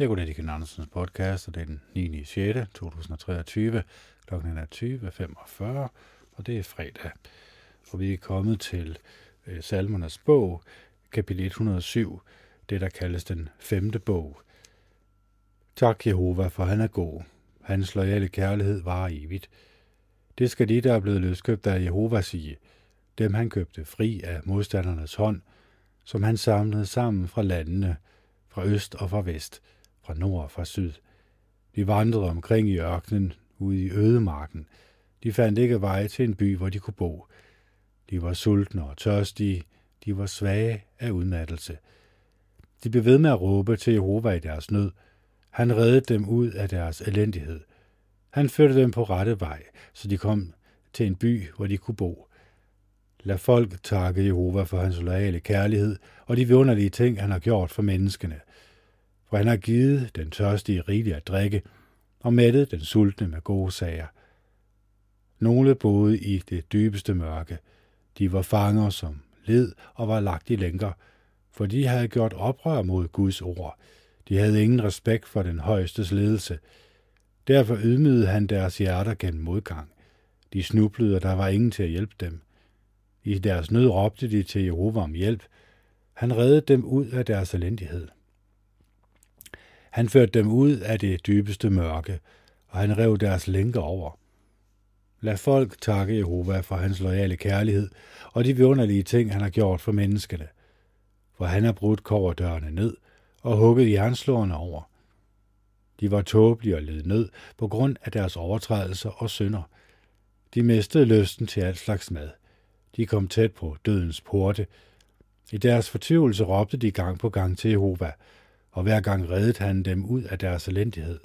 Jeg går til Ken Andersens podcast, og det er den 9. 6. 2023. Klokken er 20.45, og det er fredag. Og vi er kommet til øh, Salmernes bog, kapitel 107, det der kaldes den femte bog. Tak Jehova, for han er god. Hans loyale kærlighed var evigt. Det skal de, der er blevet løskøbt af Jehova sige. Dem han købte fri af modstandernes hånd, som han samlede sammen fra landene, fra øst og fra vest, fra nord og fra syd. De vandrede omkring i ørkenen, ude i ødemarken. De fandt ikke vej til en by, hvor de kunne bo. De var sultne og tørstige. De var svage af udmattelse. De blev ved med at råbe til Jehova i deres nød. Han reddede dem ud af deres elendighed. Han førte dem på rette vej, så de kom til en by, hvor de kunne bo. Lad folk takke Jehova for hans loyale kærlighed og de vidunderlige ting, han har gjort for menneskene. For han har givet den tørstige rigeligt at drikke, og mættet den sultne med gode sager. Nogle boede i det dybeste mørke. De var fanger, som led og var lagt i lænker, for de havde gjort oprør mod Guds ord. De havde ingen respekt for den højestes ledelse. Derfor ydmygede han deres hjerter gennem modgang. De snublede, og der var ingen til at hjælpe dem. I deres nød råbte de til Jehova om hjælp. Han reddede dem ud af deres elendighed. Han førte dem ud af det dybeste mørke, og han rev deres lænker over. Lad folk takke Jehova for hans loyale kærlighed og de vidunderlige ting, han har gjort for menneskene. For han har brudt koverdørene ned og hugget jernslårene over. De var tåbelige og led ned på grund af deres overtrædelser og synder. De mistede lysten til alt slags mad. De kom tæt på dødens porte. I deres fortvivlelse råbte de gang på gang til Jehova, og hver gang reddede han dem ud af deres elendighed.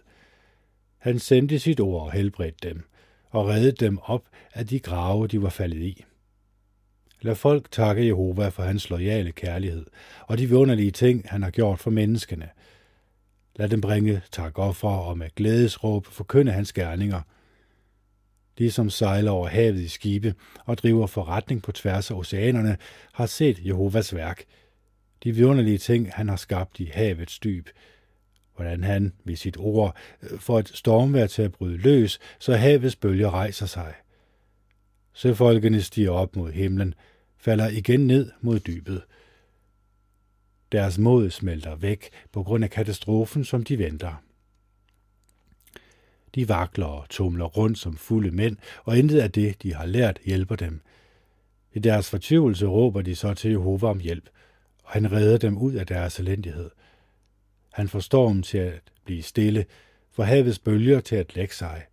Han sendte sit ord og helbredte dem, og reddede dem op af de grave, de var faldet i. Lad folk takke Jehova for hans loyale kærlighed og de vidunderlige ting, han har gjort for menneskene. Lad dem bringe takoffer og med glædesråb forkynde hans gerninger – de, som sejler over havet i skibe og driver forretning på tværs af oceanerne, har set Jehovas værk. De vidunderlige ting, han har skabt i havets dyb. Hvordan han ved sit ord øh, får et stormvær til at bryde løs, så havets bølger rejser sig. Søfolkene stiger op mod himlen, falder igen ned mod dybet. Deres mod smelter væk på grund af katastrofen, som de venter. De vakler og tumler rundt som fulde mænd, og intet af det, de har lært, hjælper dem. I deres fortvivlelse råber de så til Jehova om hjælp, han redder dem ud af deres elendighed. Han får stormen til at blive stille, for havets bølger til at lægge sig.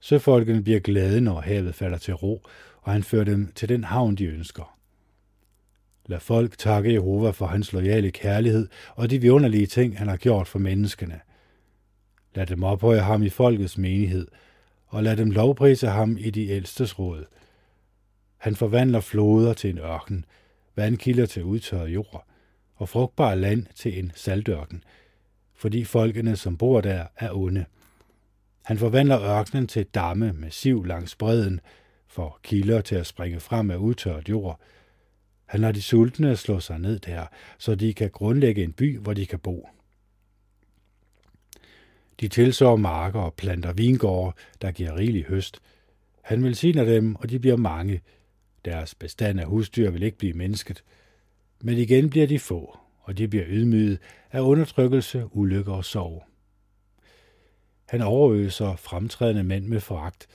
Søfolkene bliver glade, når havet falder til ro, og han fører dem til den havn, de ønsker. Lad folk takke Jehova for hans loyale kærlighed og de vidunderlige ting, han har gjort for menneskene – Lad dem ophøje ham i folkets menighed, og lad dem lovprise ham i de ældstes råd. Han forvandler floder til en ørken, vandkilder til udtørret jord, og frugtbar land til en saltørken, fordi folkene, som bor der, er onde. Han forvandler ørkenen til damme med siv langs bredden, for kilder til at springe frem af udtørret jord. Han lader de sultne slå sig ned der, så de kan grundlægge en by, hvor de kan bo. De tilsår marker og planter vingårde, der giver rigelig høst. Han velsigner dem, og de bliver mange. Deres bestand af husdyr vil ikke blive mennesket. Men igen bliver de få, og de bliver ydmyget af undertrykkelse, ulykke og sorg. Han overøser fremtrædende mænd med foragt,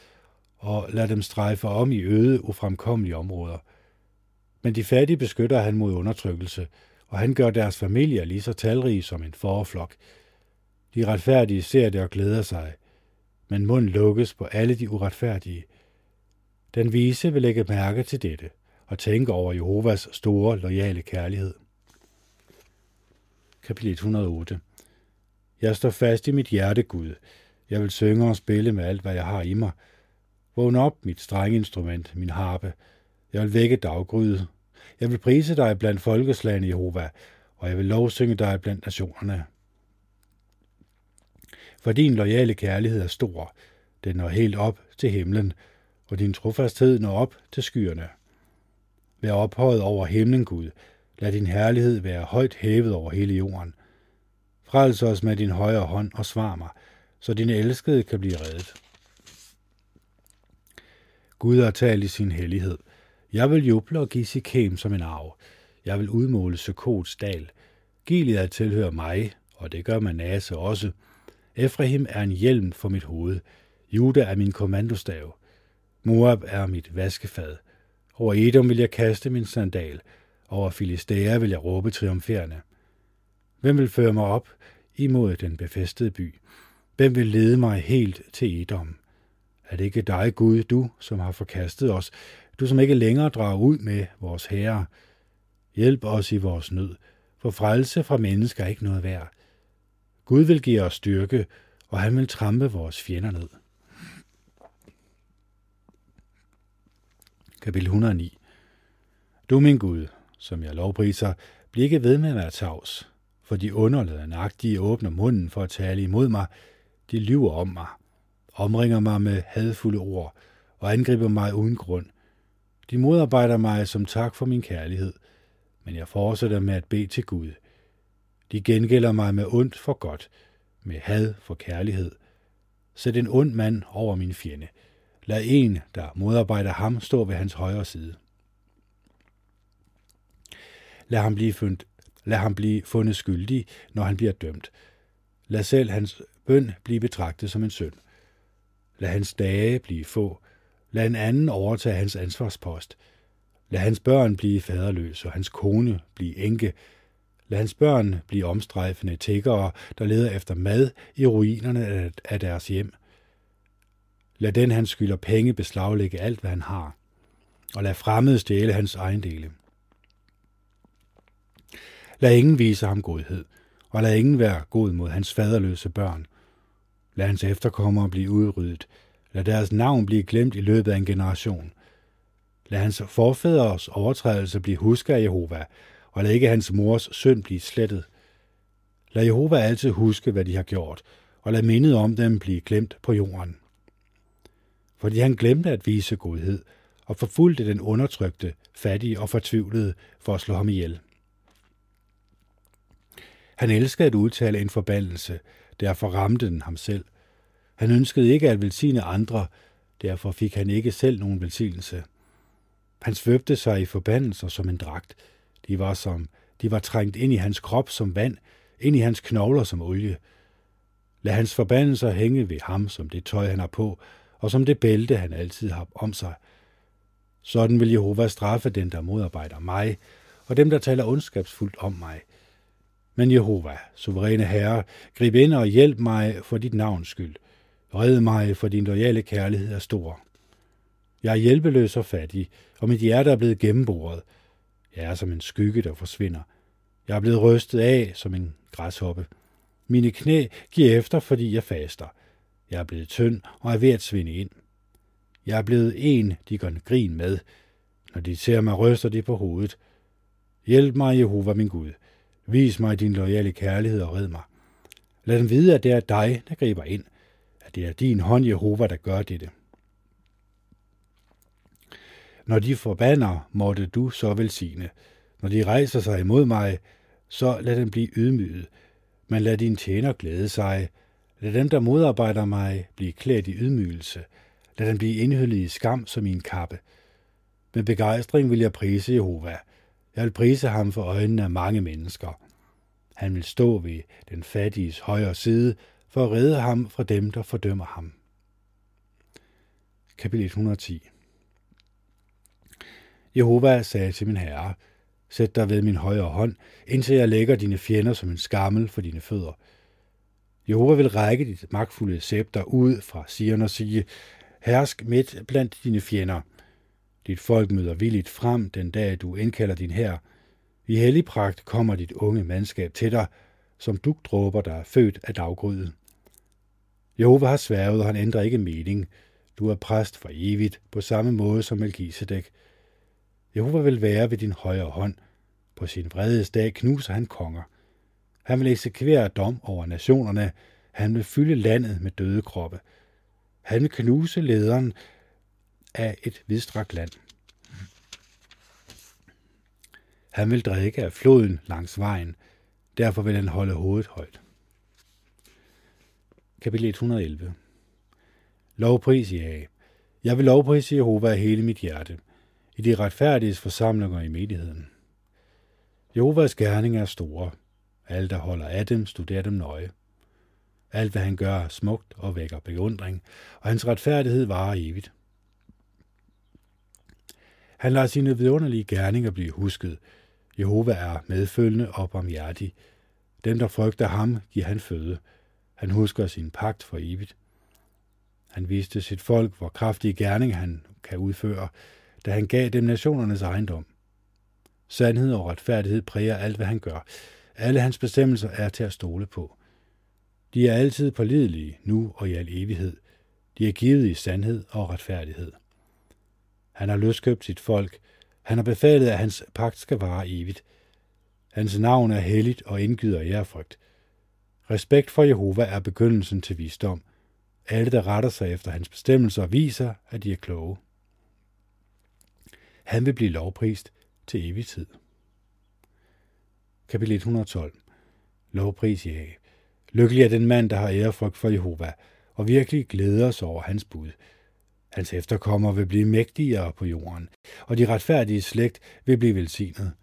og lader dem strejfe om i øde, ufremkommelige områder. Men de fattige beskytter han mod undertrykkelse, og han gør deres familier lige så talrige som en forflok. De retfærdige ser det og glæder sig, men mund lukkes på alle de uretfærdige. Den vise vil lægge mærke til dette og tænke over Jehovas store, loyale kærlighed. Kapitel 108 Jeg står fast i mit hjerte, Gud. Jeg vil synge og spille med alt, hvad jeg har i mig. Vågn op, mit strengeinstrument, min harpe. Jeg vil vække daggryde. Jeg vil prise dig blandt folkeslagene, Jehova, og jeg vil lovsynge dig blandt nationerne for din loyale kærlighed er stor. Den når helt op til himlen, og din trofasthed når op til skyerne. Vær ophøjet over himlen, Gud. Lad din herlighed være højt hævet over hele jorden. Frels os med din højre hånd og svar mig, så din elskede kan blive reddet. Gud har talt i sin hellighed. Jeg vil juble og give Sikhem som en arv. Jeg vil udmåle Sukots dal. Gilead tilhører mig, og det gør Manasse også. Efraim er en hjelm for mit hoved. Juda er min kommandostav. Moab er mit vaskefad. Over Edom vil jeg kaste min sandal. Over Filistea vil jeg råbe triumferende. Hvem vil føre mig op imod den befæstede by? Hvem vil lede mig helt til Edom? Er det ikke dig, Gud, du, som har forkastet os, du som ikke længere drager ud med vores herre? Hjælp os i vores nød, for frelse fra mennesker er ikke noget værd. Gud vil give os styrke, og han vil trampe vores fjender ned. Kapitel 109 Du, min Gud, som jeg lovpriser, bliv ikke ved med at være tavs, for de underlader nagtige åbner munden for at tale imod mig, de lyver om mig, omringer mig med hadfulde ord og angriber mig uden grund. De modarbejder mig som tak for min kærlighed, men jeg fortsætter med at bede til Gud. De gengælder mig med ondt for godt, med had for kærlighed. Sæt en ond mand over min fjende. Lad en, der modarbejder ham, stå ved hans højre side. Lad ham blive fundet, lad ham blive fundet skyldig, når han bliver dømt. Lad selv hans bøn blive betragtet som en synd. Lad hans dage blive få. Lad en anden overtage hans ansvarspost. Lad hans børn blive faderløse og hans kone blive enke. Lad hans børn blive omstrejfende tiggere, der leder efter mad i ruinerne af deres hjem. Lad den, han skylder penge, beslaglægge alt, hvad han har. Og lad fremmede stjæle hans ejendele. Lad ingen vise ham godhed, og lad ingen være god mod hans faderløse børn. Lad hans efterkommere blive udryddet. Lad deres navn blive glemt i løbet af en generation. Lad hans forfædres overtrædelse blive husket af Jehova, og lad ikke hans mors synd blive slettet. Lad Jehova altid huske, hvad de har gjort, og lad mindet om dem blive glemt på jorden. Fordi han glemte at vise godhed, og forfulgte den undertrykte, fattige og fortvivlede for at slå ham ihjel. Han elskede at udtale en forbandelse, derfor ramte den ham selv. Han ønskede ikke at velsigne andre, derfor fik han ikke selv nogen velsignelse. Han svøbte sig i forbandelser som en dragt. De var som de var trængt ind i hans krop som vand, ind i hans knogler som olie. Lad hans forbandelser hænge ved ham som det tøj, han har på, og som det bælte, han altid har om sig. Sådan vil Jehova straffe den, der modarbejder mig, og dem, der taler ondskabsfuldt om mig – men Jehova, suveræne Herre, grib ind og hjælp mig for dit navns skyld. Red mig, for din loyale kærlighed er stor. Jeg er hjælpeløs og fattig, og mit hjerte er blevet gennemboret. Jeg er som en skygge, der forsvinder. Jeg er blevet rystet af som en græshoppe. Mine knæ giver efter, fordi jeg faster. Jeg er blevet tynd og er ved at svinde ind. Jeg er blevet en, de gør grin med. Når de ser mig, ryster de på hovedet. Hjælp mig, Jehova, min Gud. Vis mig din loyale kærlighed og red mig. Lad dem vide, at det er dig, der griber ind, at det er din hånd, Jehova, der gør dette. Når de forbander, måtte du så velsigne. Når de rejser sig imod mig, så lad dem blive ydmyget. Men lad din tjener glæde sig. Lad dem, der modarbejder mig, blive klædt i ydmygelse. Lad dem blive indhyllet i skam som i en kappe. Med begejstring vil jeg prise Jehova. Jeg vil prise ham for øjnene af mange mennesker. Han vil stå ved den fattiges højre side for at redde ham fra dem, der fordømmer ham. Kapitel 110 Jehova sagde til min herre, Sæt dig ved min højre hånd, indtil jeg lægger dine fjender som en skammel for dine fødder. Jehova vil række dit magtfulde scepter ud fra Sion og sige, Hersk midt blandt dine fjender – dit folk møder villigt frem den dag, du indkalder din her. I hellig pragt kommer dit unge mandskab til dig, som dugdråber, der er født af daggryden. Jehova har sværget, og han ændrer ikke mening. Du er præst for evigt, på samme måde som Melchizedek. Jehova vil være ved din højre hånd. På sin vredes dag knuser han konger. Han vil eksekvere dom over nationerne. Han vil fylde landet med døde kroppe. Han vil knuse lederen af et vidstrakt land. Han vil drikke af floden langs vejen, derfor vil han holde hovedet højt. Kapitel 111 Lovpris ja. Jeg vil lovprise Jehova af hele mit hjerte, i de retfærdiges forsamlinger i menigheden. Jehovas gerning er store. Alle, der holder af dem, studerer dem nøje. Alt, hvad han gør, er smukt og vækker beundring, og hans retfærdighed varer evigt. Han lader sine vidunderlige gerninger blive husket. Jehova er medfølgende og barmhjertig. Dem, der frygter ham, giver han føde. Han husker sin pagt for evigt. Han viste sit folk, hvor kraftige gerning han kan udføre, da han gav dem nationernes ejendom. Sandhed og retfærdighed præger alt, hvad han gør. Alle hans bestemmelser er til at stole på. De er altid pålidelige, nu og i al evighed. De er givet i sandhed og retfærdighed. Han har løskøbt sit folk. Han har befalet, at hans pagt skal vare evigt. Hans navn er helligt og indgyder ærefrygt. Respekt for Jehova er begyndelsen til visdom. Alle, der retter sig efter hans bestemmelser, viser, at de er kloge. Han vil blive lovprist til evig tid. Kapitel 112 Lovpris ja. Lykkelig er den mand, der har ærefrygt for Jehova, og virkelig glæder sig over hans bud. Hans efterkommere vil blive mægtigere på jorden, og de retfærdige slægt vil blive velsignet.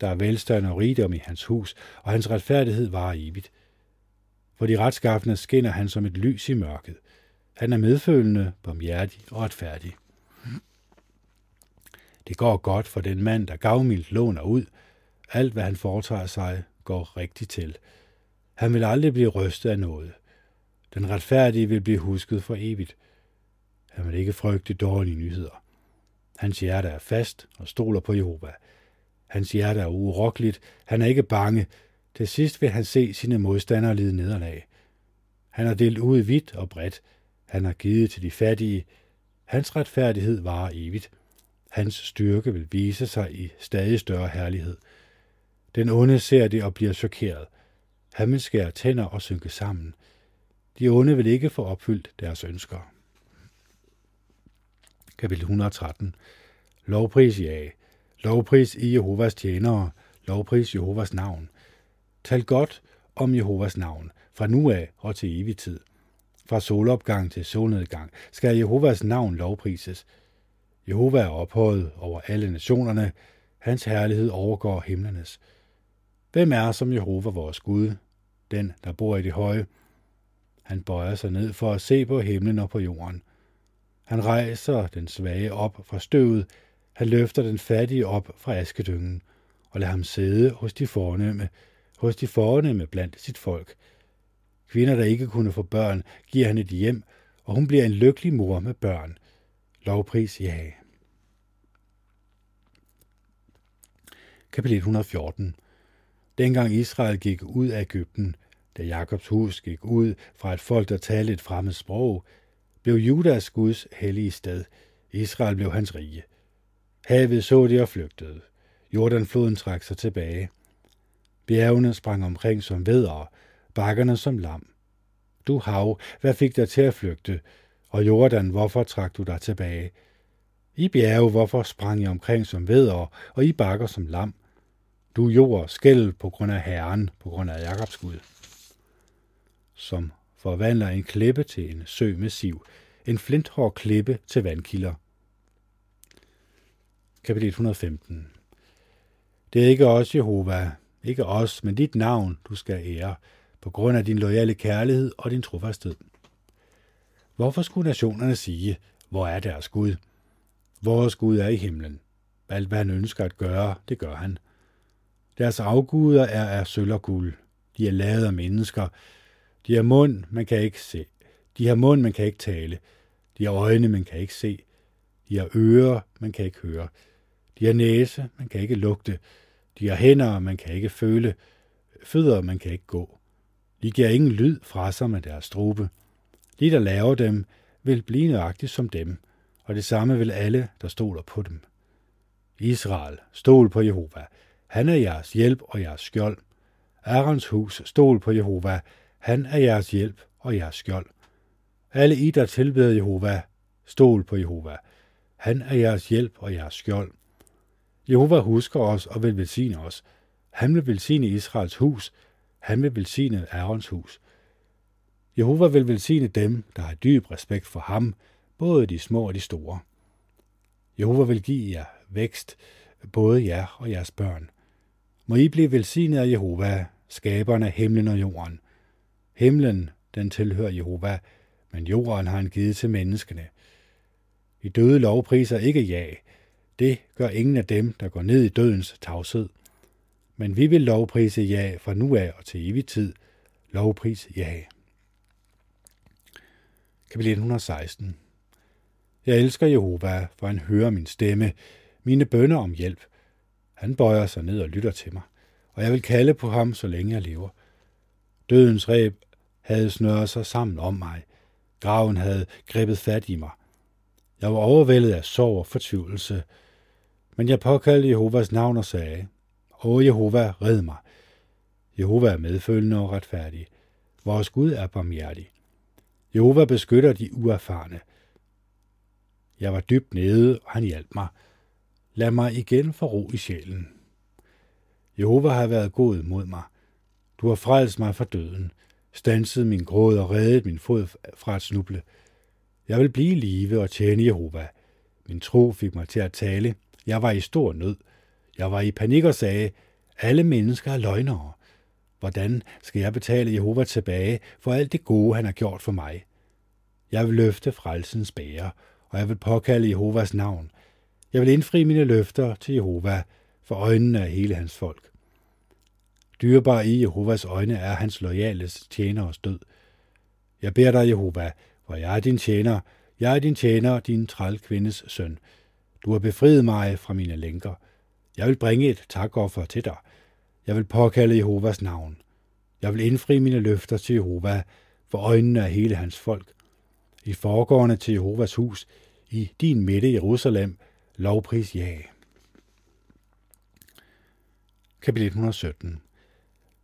Der er velstand og rigdom i hans hus, og hans retfærdighed varer evigt. For de retskaffende skinner han som et lys i mørket. Han er medfølende, barmhjertig og retfærdig. Det går godt for den mand, der gavmildt låner ud. Alt, hvad han foretager sig, går rigtigt til. Han vil aldrig blive rystet af noget. Den retfærdige vil blive husket for evigt. Han vil ikke frygte dårlige nyheder. Hans hjerte er fast og stoler på Jehova. Hans hjerte er urokkeligt. Han er ikke bange. Til sidst vil han se sine modstandere lide nederlag. Han har delt ud vidt og bredt. Han har givet til de fattige. Hans retfærdighed varer evigt. Hans styrke vil vise sig i stadig større herlighed. Den onde ser det og bliver chokeret. Han vil skære tænder og synke sammen. De onde vil ikke få opfyldt deres ønsker. Kapitel 113 Lovpris ja. Lovpris i Jehovas tjenere. Lovpris Jehovas navn. Tal godt om Jehovas navn, fra nu af og til evig tid. Fra solopgang til solnedgang skal Jehovas navn lovprises. Jehova er ophøjet over alle nationerne. Hans herlighed overgår himlenes. Hvem er som Jehova vores Gud? Den, der bor i det høje. Han bøjer sig ned for at se på himlen og på jorden. Han rejser den svage op fra støvet. Han løfter den fattige op fra askedyngen og lader ham sidde hos de fornemme, hos de fornemme blandt sit folk. Kvinder, der ikke kunne få børn, giver han et hjem, og hun bliver en lykkelig mor med børn. Lovpris ja. Kapitel 114 Dengang Israel gik ud af Ægypten, da Jakobs hus gik ud fra et folk, der talte et fremmed sprog, blev Judas Guds hellige sted. Israel blev hans rige. Havet så det og flygtede. Jordanfloden trak sig tilbage. Bjergene sprang omkring som vedere, bakkerne som lam. Du hav, hvad fik dig til at flygte? Og Jordan, hvorfor trak du dig tilbage? I bjerge, hvorfor sprang I omkring som vedere, og I bakker som lam? Du jord, skæld på grund af Herren, på grund af Jakobs Gud. Som forvandler en klippe til en sø med siv, en flinthård klippe til vandkilder. Kapitel 115 Det er ikke os, Jehova, ikke os, men dit navn, du skal ære, på grund af din loyale kærlighed og din trofasthed. Hvorfor skulle nationerne sige, hvor er deres Gud? Vores Gud er i himlen. Alt, hvad han ønsker at gøre, det gør han. Deres afguder er af sølv og guld. De er lavet af mennesker. De har mund, man kan ikke se. De har mund, man kan ikke tale. De har øjne, man kan ikke se. De har ører, man kan ikke høre. De har næse, man kan ikke lugte. De har hænder, man kan ikke føle. Fødder, man kan ikke gå. De giver ingen lyd fra sig med deres strube. De, der laver dem, vil blive nøjagtigt som dem, og det samme vil alle, der stoler på dem. Israel, stol på Jehova. Han er jeres hjælp og jeres skjold. Arons hus, stol på Jehova. Han er jeres hjælp og jeres skjold. Alle I, der tilbeder Jehova, stol på Jehova. Han er jeres hjælp og jeres skjold. Jehova husker os og vil velsigne os. Han vil velsigne Israels hus. Han vil velsigne Arons hus. Jehova vil velsigne dem, der har dyb respekt for ham, både de små og de store. Jehova vil give jer vækst, både jer og jeres børn. Må I blive velsignet af Jehova, skaberen af himlen og jorden. Himlen, den tilhører Jehova, men jorden har han givet til menneskene. I døde lovpriser ikke ja. Det gør ingen af dem, der går ned i dødens tavshed. Men vi vil lovprise ja fra nu af og til evig tid. Lovpris ja. Kapitel 116 Jeg elsker Jehova, for han hører min stemme, mine bønder om hjælp. Han bøjer sig ned og lytter til mig, og jeg vil kalde på ham, så længe jeg lever. Dødens ræb havde snørret sig sammen om mig. Graven havde grebet fat i mig. Jeg var overvældet af sorg og fortvivlelse, men jeg påkaldte Jehovas navn og sagde, Åh Jehova, red mig. Jehova er medfølende og retfærdig. Vores Gud er barmhjertig. Jehova beskytter de uerfarne. Jeg var dybt nede, og han hjalp mig. Lad mig igen få ro i sjælen. Jehova har været god mod mig. Du har frelst mig fra døden, stanset min gråd og reddet min fod fra at snuble. Jeg vil blive i live og tjene Jehova. Min tro fik mig til at tale. Jeg var i stor nød. Jeg var i panik og sagde, alle mennesker er løgnere. Hvordan skal jeg betale Jehova tilbage for alt det gode, han har gjort for mig? Jeg vil løfte frelsens bære, og jeg vil påkalde Jehovas navn. Jeg vil indfri mine løfter til Jehova for øjnene af hele hans folk. Dyrebar i Jehovas øjne er hans lojales tjeneres død. Jeg beder dig, Jehova, for jeg er din tjener, jeg er din tjener, din trælkvindes søn. Du har befriet mig fra mine lænker. Jeg vil bringe et takoffer til dig. Jeg vil påkalde Jehovas navn. Jeg vil indfri mine løfter til Jehova for øjnene af hele hans folk. I foregående til Jehovas hus, i din midte Jerusalem, lovpris ja. Kapitel 117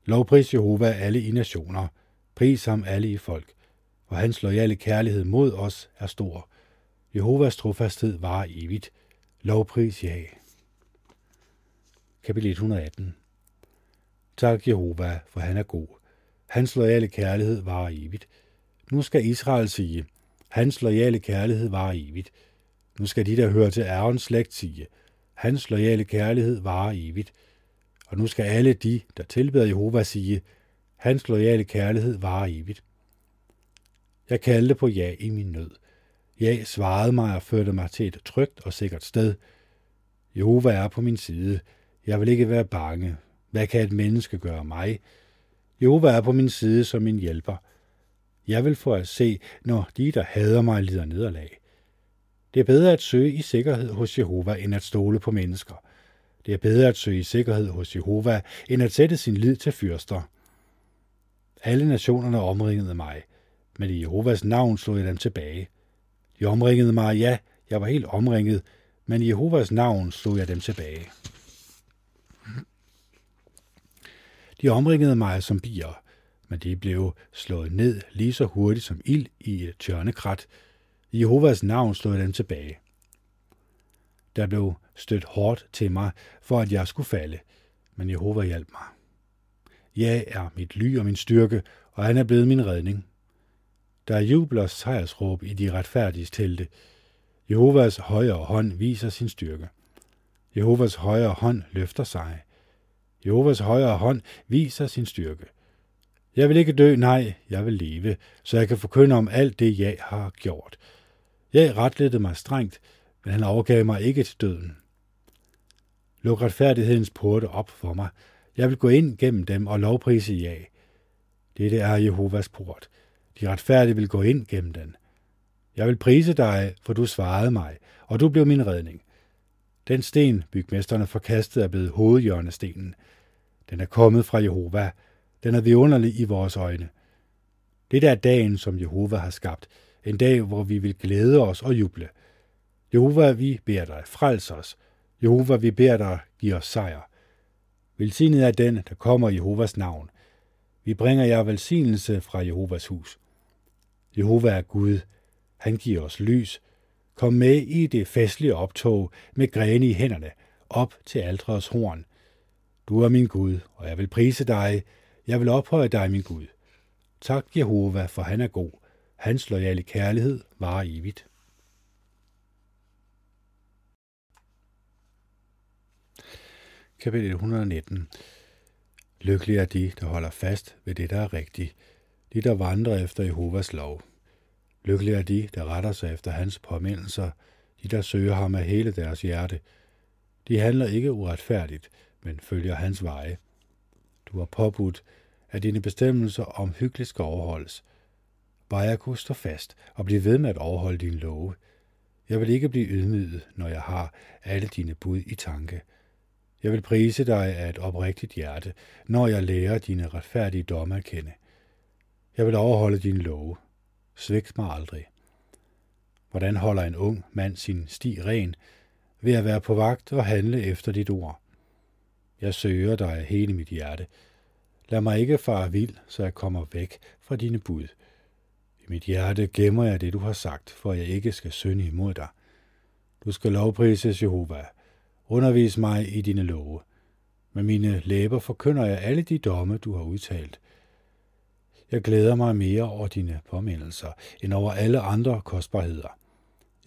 Lovpris Jehova alle i nationer, pris ham alle i folk, for hans loyale kærlighed mod os er stor. Jehovas trofasthed varer evigt. Lovpris ja. Kapitel 118 Tak Jehova, for han er god. Hans loyale kærlighed varer evigt. Nu skal Israel sige, hans loyale kærlighed varer evigt. Nu skal de, der hører til ærens slægt, sige, hans lojale kærlighed varer evigt. Og nu skal alle de, der tilbeder Jehova, sige, hans lojale kærlighed varer evigt. Jeg kaldte på ja i min nød. Ja svarede mig og førte mig til et trygt og sikkert sted. Jehova er på min side. Jeg vil ikke være bange. Hvad kan et menneske gøre mig? Jehova er på min side som min hjælper. Jeg vil få at se, når de, der hader mig, lider nederlag. Det er bedre at søge i sikkerhed hos Jehova, end at stole på mennesker. Det er bedre at søge i sikkerhed hos Jehova, end at sætte sin lid til fyrster. Alle nationerne omringede mig, men i Jehovas navn slog jeg dem tilbage. De omringede mig, ja, jeg var helt omringet, men i Jehovas navn slog jeg dem tilbage. De omringede mig som bier, men de blev slået ned lige så hurtigt som ild i et tjørnekrat. I Jehovas navn slog jeg dem tilbage. Der blev stødt hårdt til mig, for at jeg skulle falde, men Jehova hjalp mig. Ja er mit ly og min styrke, og han er blevet min redning. Der er jubel og sejrsråb i de retfærdige telte. Jehovas højre hånd viser sin styrke. Jehovas højre hånd løfter sig. Jehovas højre hånd viser sin styrke. Jeg vil ikke dø, nej, jeg vil leve, så jeg kan forkynde om alt det, jeg har gjort. Jeg retlede mig strengt, men han overgav mig ikke til døden. Luk retfærdighedens porte op for mig. Jeg vil gå ind gennem dem og lovprise ja. Dette er Jehovas port. De retfærdige vil gå ind gennem den. Jeg vil prise dig, for du svarede mig, og du blev min redning. Den sten, bygmesterne forkastede, er blevet hovedhjørnestenen. Den er kommet fra Jehova. Den er vidunderlig i vores øjne. Det er dagen, som Jehova har skabt. En dag, hvor vi vil glæde os og juble. Jehova, vi beder dig, frels os. Jehova, vi beder dig, giv os sejr. Velsignet er den, der kommer i Jehovas navn. Vi bringer jer velsignelse fra Jehovas hus. Jehova er Gud. Han giver os lys. Kom med i det festlige optog med grene i hænderne, op til altrets horn. Du er min Gud, og jeg vil prise dig. Jeg vil ophøje dig, min Gud. Tak Jehova, for han er god. Hans loyale kærlighed varer evigt. Kapitel 119 Lykkelige er de, der holder fast ved det, der er rigtigt, de, der vandrer efter Jehovas lov. Lykkelige er de, der retter sig efter hans påmindelser, de, der søger ham af hele deres hjerte. De handler ikke uretfærdigt, men følger hans veje. Du har påbudt, at dine bestemmelser omhyggeligt skal overholdes. Bare jeg kunne stå fast og blive ved med at overholde din love. Jeg vil ikke blive ydmyget, når jeg har alle dine bud i tanke. Jeg vil prise dig af et oprigtigt hjerte, når jeg lærer dine retfærdige domme at kende. Jeg vil overholde din love. Svigt mig aldrig. Hvordan holder en ung mand sin sti ren? Ved at være på vagt og handle efter dit ord. Jeg søger dig af hele mit hjerte. Lad mig ikke fare vild, så jeg kommer væk fra dine bud. I mit hjerte gemmer jeg det, du har sagt, for jeg ikke skal synde imod dig. Du skal lovprises, Jehova. Undervis mig i dine love. Med mine læber forkynder jeg alle de domme, du har udtalt. Jeg glæder mig mere over dine påmindelser, end over alle andre kostbarheder.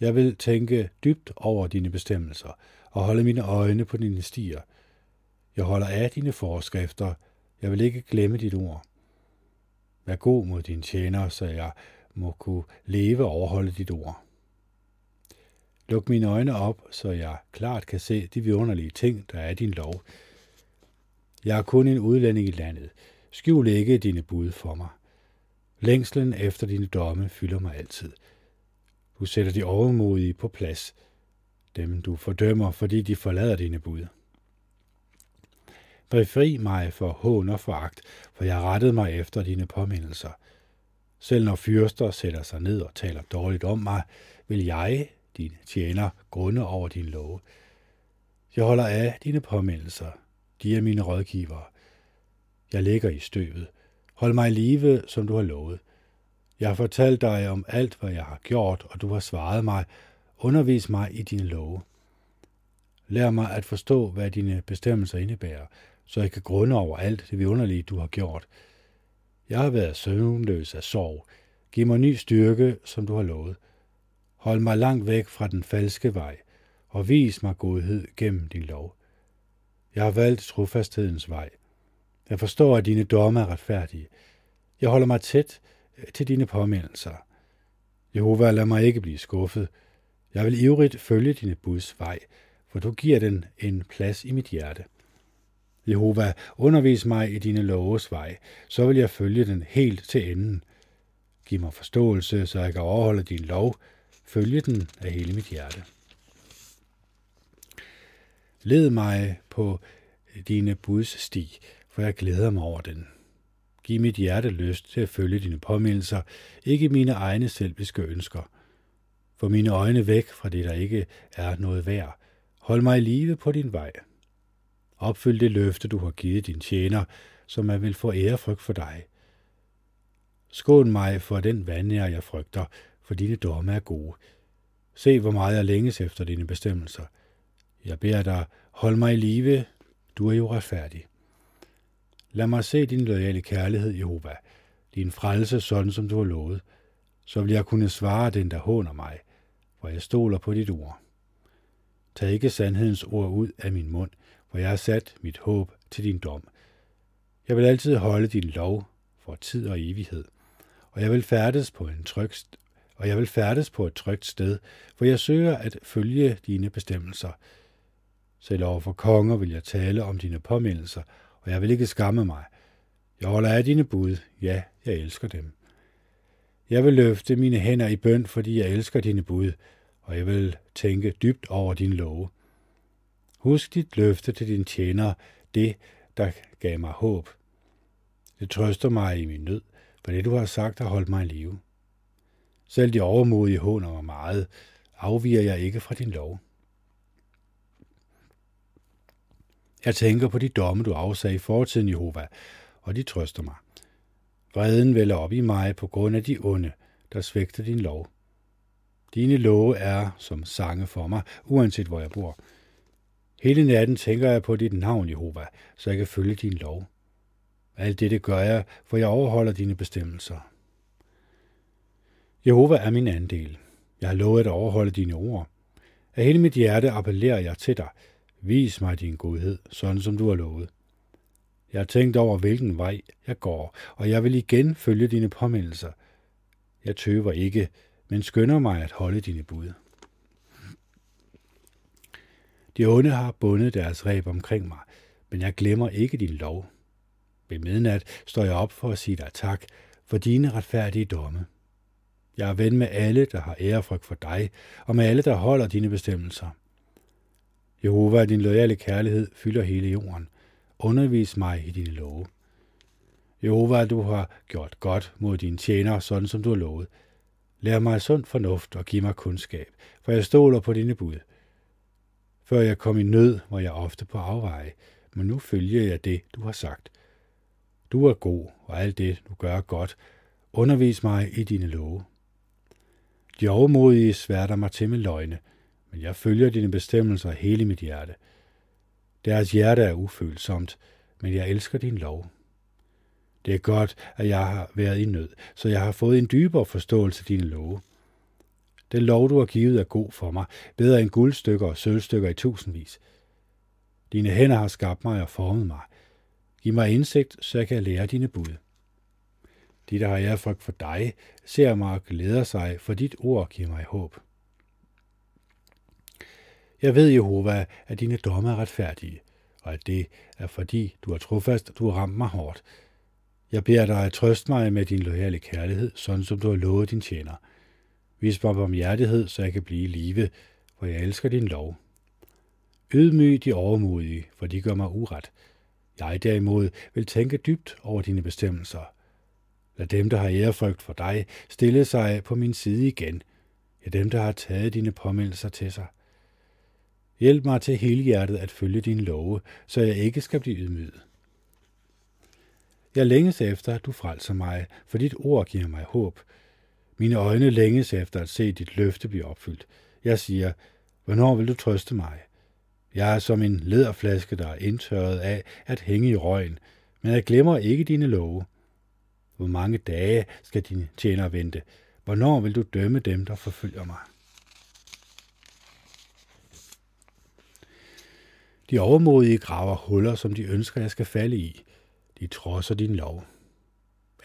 Jeg vil tænke dybt over dine bestemmelser og holde mine øjne på dine stier. Jeg holder af dine forskrifter. Jeg vil ikke glemme dit ord. Vær god mod din tjener, så jeg må kunne leve og overholde dit ord. Luk mine øjne op, så jeg klart kan se de vidunderlige ting, der er din lov. Jeg er kun en udlænding i landet. Skjul ikke dine bud for mig. Længslen efter dine domme fylder mig altid. Du sætter de overmodige på plads. Dem du fordømmer, fordi de forlader dine bud. Befri mig for hån og foragt, for jeg rettede mig efter dine påmindelser. Selv når fyrster sætter sig ned og taler dårligt om mig, vil jeg, din tjener, grunde over din lov. Jeg holder af dine påmindelser. De er mine rådgivere. Jeg ligger i støvet. Hold mig i live, som du har lovet. Jeg har fortalt dig om alt, hvad jeg har gjort, og du har svaret mig. Undervis mig i dine love. Lær mig at forstå, hvad dine bestemmelser indebærer, så jeg kan grunde over alt det vidunderlige, du har gjort. Jeg har været søvnløs af sorg. Giv mig ny styrke, som du har lovet. Hold mig langt væk fra den falske vej, og vis mig godhed gennem din lov. Jeg har valgt trofasthedens vej. Jeg forstår, at dine domme er retfærdige. Jeg holder mig tæt øh, til dine påmindelser. Jehova, lad mig ikke blive skuffet. Jeg vil ivrigt følge dine buds vej, for du giver den en plads i mit hjerte. Jehova, undervis mig i dine loves vej, så vil jeg følge den helt til enden. Giv mig forståelse, så jeg kan overholde din lov, følge den af hele mit hjerte. Led mig på dine buds sti, for jeg glæder mig over den. Giv mit hjerte lyst til at følge dine påmindelser, ikke mine egne selviske ønsker. Få mine øjne væk fra det, der ikke er noget værd. Hold mig i live på din vej. Opfyld det løfte, du har givet din tjener, så man vil få ærefrygt for dig. Skån mig for den vandnær, jeg frygter, for dine domme er gode. Se, hvor meget jeg længes efter dine bestemmelser. Jeg beder dig, hold mig i live, du er jo retfærdig. Lad mig se din loyale kærlighed, Jehova, din frelse, sådan som du har lovet. Så vil jeg kunne svare den, der håner mig, for jeg stoler på dit ord. Tag ikke sandhedens ord ud af min mund, og jeg har sat mit håb til din dom. Jeg vil altid holde din lov for tid og evighed, og jeg vil færdes på en tryg og jeg vil færdes på et trygt sted, for jeg søger at følge dine bestemmelser. Selv over for konger vil jeg tale om dine påmindelser, og jeg vil ikke skamme mig. Jeg holder af dine bud, ja, jeg elsker dem. Jeg vil løfte mine hænder i bøn, fordi jeg elsker dine bud, og jeg vil tænke dybt over din love. Husk dit løfte til din tjener, det, der gav mig håb. Det trøster mig i min nød, for det du har sagt har holdt mig i live. Selv de overmodige håner mig meget, afviger jeg ikke fra din lov. Jeg tænker på de domme, du afsagde i fortiden, Jehova, og de trøster mig. Vreden vælger op i mig på grund af de onde, der svægter din lov. Dine love er som sange for mig, uanset hvor jeg bor. Hele natten tænker jeg på dit navn, Jehova, så jeg kan følge din lov. Alt det gør jeg, for jeg overholder dine bestemmelser. Jehova er min andel. Jeg har lovet at overholde dine ord. Af hele mit hjerte appellerer jeg til dig. Vis mig din godhed, sådan som du har lovet. Jeg har tænkt over, hvilken vej jeg går, og jeg vil igen følge dine påmindelser. Jeg tøver ikke, men skynder mig at holde dine bud. De onde har bundet deres ræb omkring mig, men jeg glemmer ikke din lov. Ved midnat står jeg op for at sige dig tak for dine retfærdige domme. Jeg er ven med alle, der har ærefrygt for dig, og med alle, der holder dine bestemmelser. Jehova, din loyale kærlighed fylder hele jorden. Undervis mig i dine love. Jehova, du har gjort godt mod dine tjenere, sådan som du har lovet. Lær mig sund fornuft og giv mig kundskab, for jeg stoler på dine bud. Før jeg kom i nød, var jeg ofte på afveje, men nu følger jeg det, du har sagt. Du er god, og alt det, du gør godt. Undervis mig i dine love. De overmodige sværter mig til med løgne, men jeg følger dine bestemmelser hele mit hjerte. Deres hjerte er ufølsomt, men jeg elsker din lov. Det er godt, at jeg har været i nød, så jeg har fået en dybere forståelse af dine love. Den lov, du har givet, er god for mig, bedre end guldstykker og sølvstykker i tusindvis. Dine hænder har skabt mig og formet mig. Giv mig indsigt, så jeg kan lære dine bud. De, der har ærefrygt for dig, ser mig og glæder sig, for dit ord giver mig håb. Jeg ved, Jehova, at dine domme er retfærdige, og at det er fordi, du er trofast, du har ramt mig hårdt. Jeg beder dig at trøste mig med din loyale kærlighed, sådan som du har lovet din tjener. Vis mig om hjertighed, så jeg kan blive i live, for jeg elsker din lov. Ydmyg de overmodige, for de gør mig uret. Jeg derimod vil tænke dybt over dine bestemmelser. Lad dem, der har ærefrygt for dig, stille sig på min side igen. Ja, dem, der har taget dine påmeldelser til sig. Hjælp mig til hele hjertet at følge din love, så jeg ikke skal blive ydmyget. Jeg længes efter, at du frelser mig, for dit ord giver mig håb. Mine øjne længes efter at se dit løfte blive opfyldt. Jeg siger, hvornår vil du trøste mig? Jeg er som en lederflaske, der er indtørret af at hænge i røgen, men jeg glemmer ikke dine love. Hvor mange dage skal dine tjenere vente? Hvornår vil du dømme dem, der forfølger mig? De overmodige graver huller, som de ønsker, jeg skal falde i. De trodser din lov.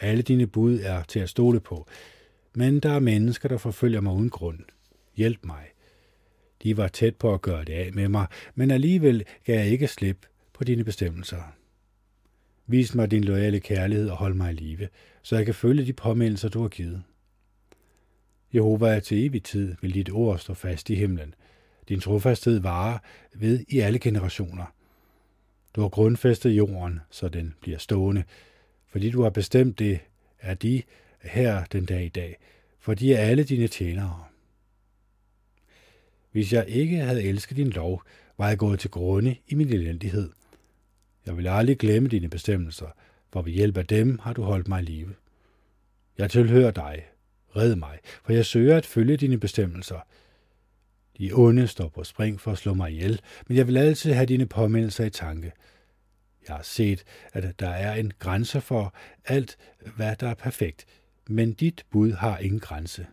Alle dine bud er til at stole på, men der er mennesker, der forfølger mig uden grund. Hjælp mig. De var tæt på at gøre det af med mig, men alligevel gav jeg ikke slip på dine bestemmelser. Vis mig din loyale kærlighed og hold mig i live, så jeg kan følge de påmindelser, du har givet. Jehova er til evig tid, vil dit ord stå fast i himlen. Din trofasthed varer ved i alle generationer. Du har grundfæstet jorden, så den bliver stående. Fordi du har bestemt det, er de her den dag i dag, for de er alle dine tjenere. Hvis jeg ikke havde elsket din lov, var jeg gået til grunde i min elendighed. Jeg vil aldrig glemme dine bestemmelser, for ved hjælp af dem har du holdt mig i live. Jeg tilhører dig. Red mig, for jeg søger at følge dine bestemmelser. De onde står på spring for at slå mig ihjel, men jeg vil altid have dine påmindelser i tanke. Jeg har set, at der er en grænse for alt, hvad der er perfekt, men dit bud har ingen grænse.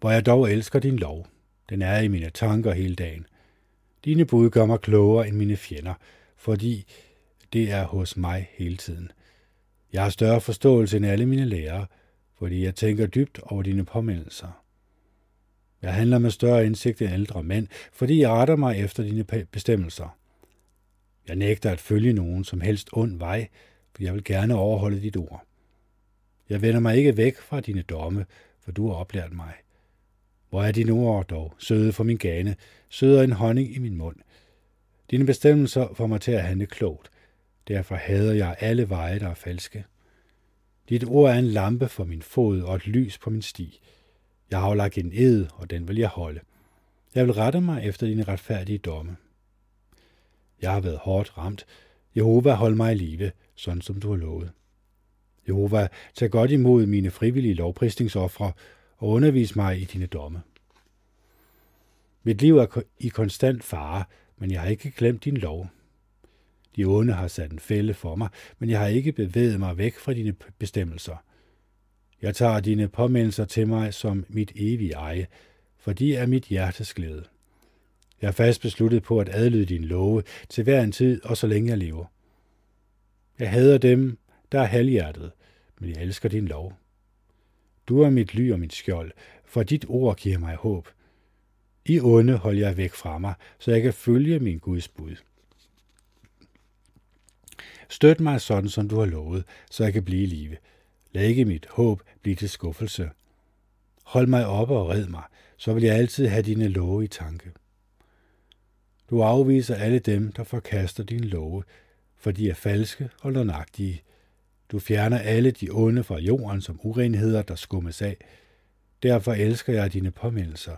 Hvor jeg dog elsker din lov. Den er i mine tanker hele dagen. Dine bud gør mig klogere end mine fjender, fordi det er hos mig hele tiden. Jeg har større forståelse end alle mine lærere, fordi jeg tænker dybt over dine påmindelser. Jeg handler med større indsigt end ældre mænd, fordi jeg retter mig efter dine bestemmelser. Jeg nægter at følge nogen som helst ond vej, for jeg vil gerne overholde dit ord. Jeg vender mig ikke væk fra dine domme, for du har oplært mig. Hvor er dine ord dog, søde for min gane, sødere en honning i min mund. Dine bestemmelser får mig til at handle klogt. Derfor hader jeg alle veje, der er falske. Dit ord er en lampe for min fod og et lys på min sti. Jeg har lagt en ed, og den vil jeg holde. Jeg vil rette mig efter dine retfærdige domme. Jeg har været hårdt ramt. Jehova, hold mig i live, sådan som du har lovet. Jehova, tag godt imod mine frivillige lovprisningsoffre og undervis mig i dine domme. Mit liv er i konstant fare, men jeg har ikke glemt din lov. De onde har sat en fælde for mig, men jeg har ikke bevæget mig væk fra dine bestemmelser. Jeg tager dine påmindelser til mig som mit evige eje, for de er mit hjertes glæde. Jeg er fast besluttet på at adlyde din love til hver en tid og så længe jeg lever. Jeg hader dem, der er halvhjertet, men jeg elsker din lov. Du er mit ly og mit skjold, for dit ord giver mig håb. I onde holder jeg væk fra mig, så jeg kan følge min Guds bud. Støt mig sådan, som du har lovet, så jeg kan blive i live. Lad ikke mit håb blive til skuffelse. Hold mig oppe og red mig, så vil jeg altid have dine love i tanke. Du afviser alle dem, der forkaster din love, for de er falske og løgnagtige. Du fjerner alle de onde fra jorden som urenheder, der skummes af. Derfor elsker jeg dine påmindelser.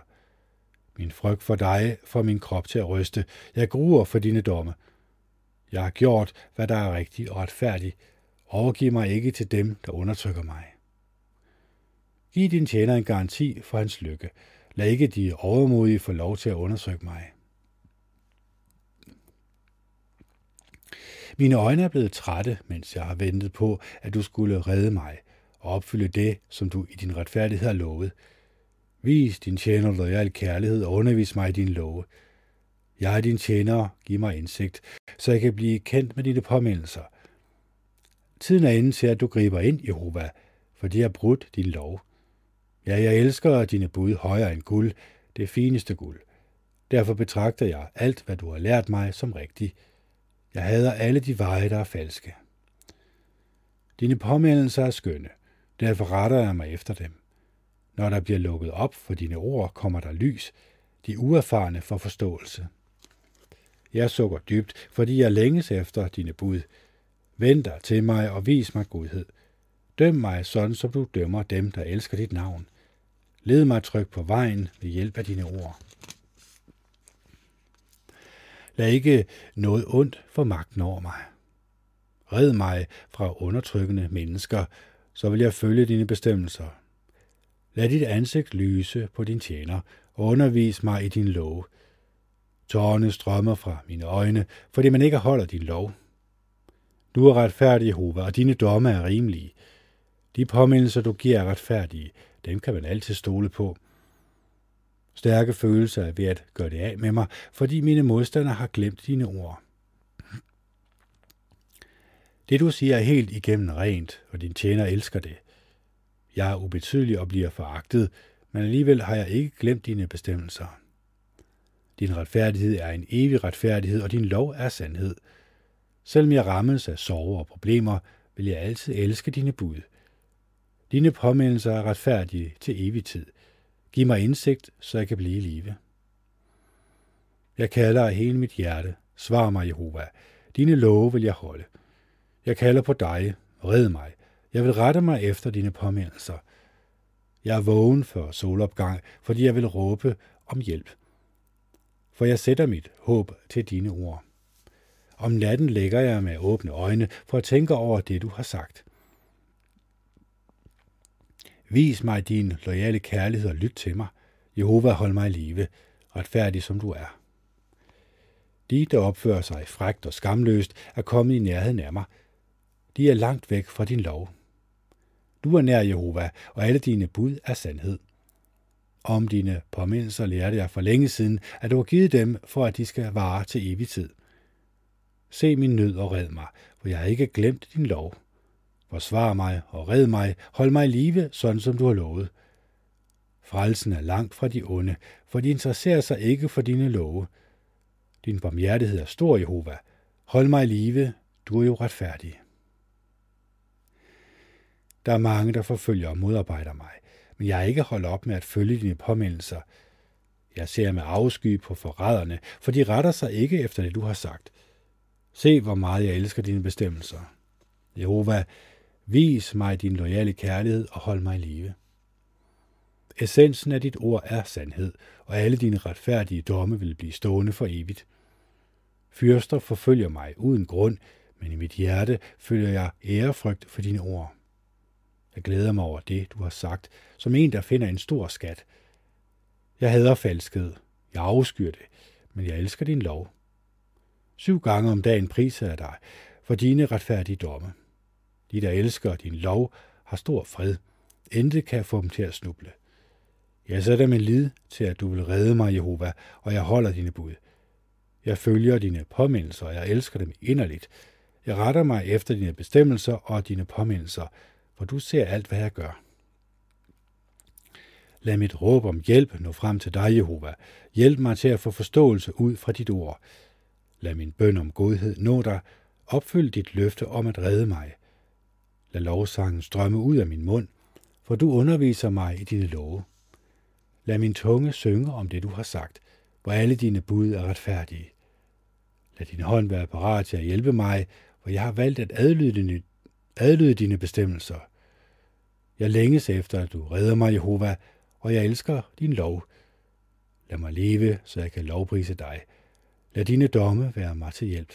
Min frygt for dig får min krop til at ryste. Jeg gruer for dine domme. Jeg har gjort, hvad der er rigtigt og retfærdigt. Overgiv mig ikke til dem, der undertrykker mig. Giv din tjener en garanti for hans lykke. Lad ikke de overmodige få lov til at undersøge mig. Mine øjne er blevet trætte, mens jeg har ventet på, at du skulle redde mig og opfylde det, som du i din retfærdighed har lovet. Vis din tjener lojal kærlighed og undervis mig i din love. Jeg er din tjener, giv mig indsigt, så jeg kan blive kendt med dine påmindelser. Tiden er inde til, at du griber ind, Jehova, for de har brudt din lov. Ja, jeg elsker dine bud højere end guld, det fineste guld. Derfor betragter jeg alt, hvad du har lært mig, som rigtigt. Jeg hader alle de veje, der er falske. Dine påmindelser er skønne, derfor retter jeg mig efter dem. Når der bliver lukket op for dine ord, kommer der lys. De uerfarne får forståelse. Jeg sukker dybt, fordi jeg længes efter dine bud. Vend dig til mig og vis mig godhed. Døm mig sådan, som du dømmer dem, der elsker dit navn. Led mig tryg på vejen ved hjælp af dine ord. Lad ikke noget ondt få magten over mig. Red mig fra undertrykkende mennesker, så vil jeg følge dine bestemmelser. Lad dit ansigt lyse på din tjener, og undervis mig i din lov. Tårne strømmer fra mine øjne, fordi man ikke holder din lov. Du er retfærdig, Jehova, og dine domme er rimelige. De påmindelser, du giver, er retfærdige. Dem kan man altid stole på. Stærke følelser er ved at gøre det af med mig, fordi mine modstandere har glemt dine ord. Det du siger er helt igennem rent, og din tjener elsker det. Jeg er ubetydelig og bliver foragtet, men alligevel har jeg ikke glemt dine bestemmelser. Din retfærdighed er en evig retfærdighed, og din lov er sandhed. Selvom jeg rammes af sorger og problemer, vil jeg altid elske dine bud. Dine påmindelser er retfærdige til evig tid. Giv mig indsigt, så jeg kan blive i live. Jeg kalder af hele mit hjerte. Svar mig, Jehova. Dine love vil jeg holde. Jeg kalder på dig. Red mig. Jeg vil rette mig efter dine påmindelser. Jeg er vågen for solopgang, fordi jeg vil råbe om hjælp. For jeg sætter mit håb til dine ord. Om natten lægger jeg med åbne øjne for at tænke over det, du har sagt. Vis mig din loyale kærlighed og lyt til mig. Jehova, hold mig i live, retfærdig som du er. De, der opfører sig frægt og skamløst, er kommet i nærheden af mig. De er langt væk fra din lov. Du er nær Jehova, og alle dine bud er sandhed. Om dine påmindelser lærte jeg for længe siden, at du har givet dem, for at de skal vare til evig tid. Se min nød og red mig, for jeg har ikke glemt din lov. Forsvar mig og red mig, hold mig i live, sådan som du har lovet. Frelsen er langt fra de onde, for de interesserer sig ikke for dine love. Din barmhjertighed er stor, Jehova. Hold mig i live, du er jo retfærdig. Der er mange, der forfølger og modarbejder mig, men jeg er ikke holdt op med at følge dine påmindelser. Jeg ser med afsky på forræderne, for de retter sig ikke efter det, du har sagt. Se, hvor meget jeg elsker dine bestemmelser. Jehova, vis mig din loyale kærlighed og hold mig i live. Essensen af dit ord er sandhed, og alle dine retfærdige domme vil blive stående for evigt. Fyrster forfølger mig uden grund, men i mit hjerte føler jeg ærefrygt for dine ord. Jeg glæder mig over det, du har sagt, som en, der finder en stor skat. Jeg hader falskhed. Jeg afskyr det, men jeg elsker din lov. Syv gange om dagen priser jeg dig for dine retfærdige domme. De, der elsker din lov, har stor fred. Intet kan få dem til at snuble. Jeg sætter min lid til, at du vil redde mig, Jehova, og jeg holder dine bud. Jeg følger dine påmindelser, og jeg elsker dem inderligt. Jeg retter mig efter dine bestemmelser og dine påmindelser, for du ser alt, hvad jeg gør. Lad mit råb om hjælp nå frem til dig, Jehova. Hjælp mig til at få forståelse ud fra dit ord. Lad min bøn om godhed nå dig. Opfyld dit løfte om at redde mig. Lad lovsangen strømme ud af min mund, for du underviser mig i dine love. Lad min tunge synge om det, du har sagt, hvor alle dine bud er retfærdige. Lad din hånd være parat til at hjælpe mig, for jeg har valgt at adlyde dine, adlyde dine bestemmelser. Jeg længes efter, at du redder mig, Jehova, og jeg elsker din lov. Lad mig leve, så jeg kan lovprise dig. Lad dine domme være mig til hjælp.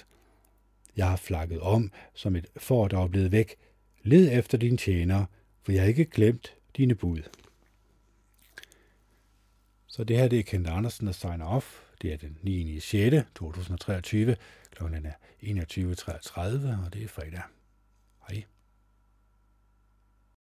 Jeg har flakket om som et får, der er blevet væk. Led efter dine tjenere, for jeg har ikke glemt dine bud. Så det her det er Kent Andersen, der signer off. Det er den 9. 6. 2023. Klokken er 21.33, og det er fredag.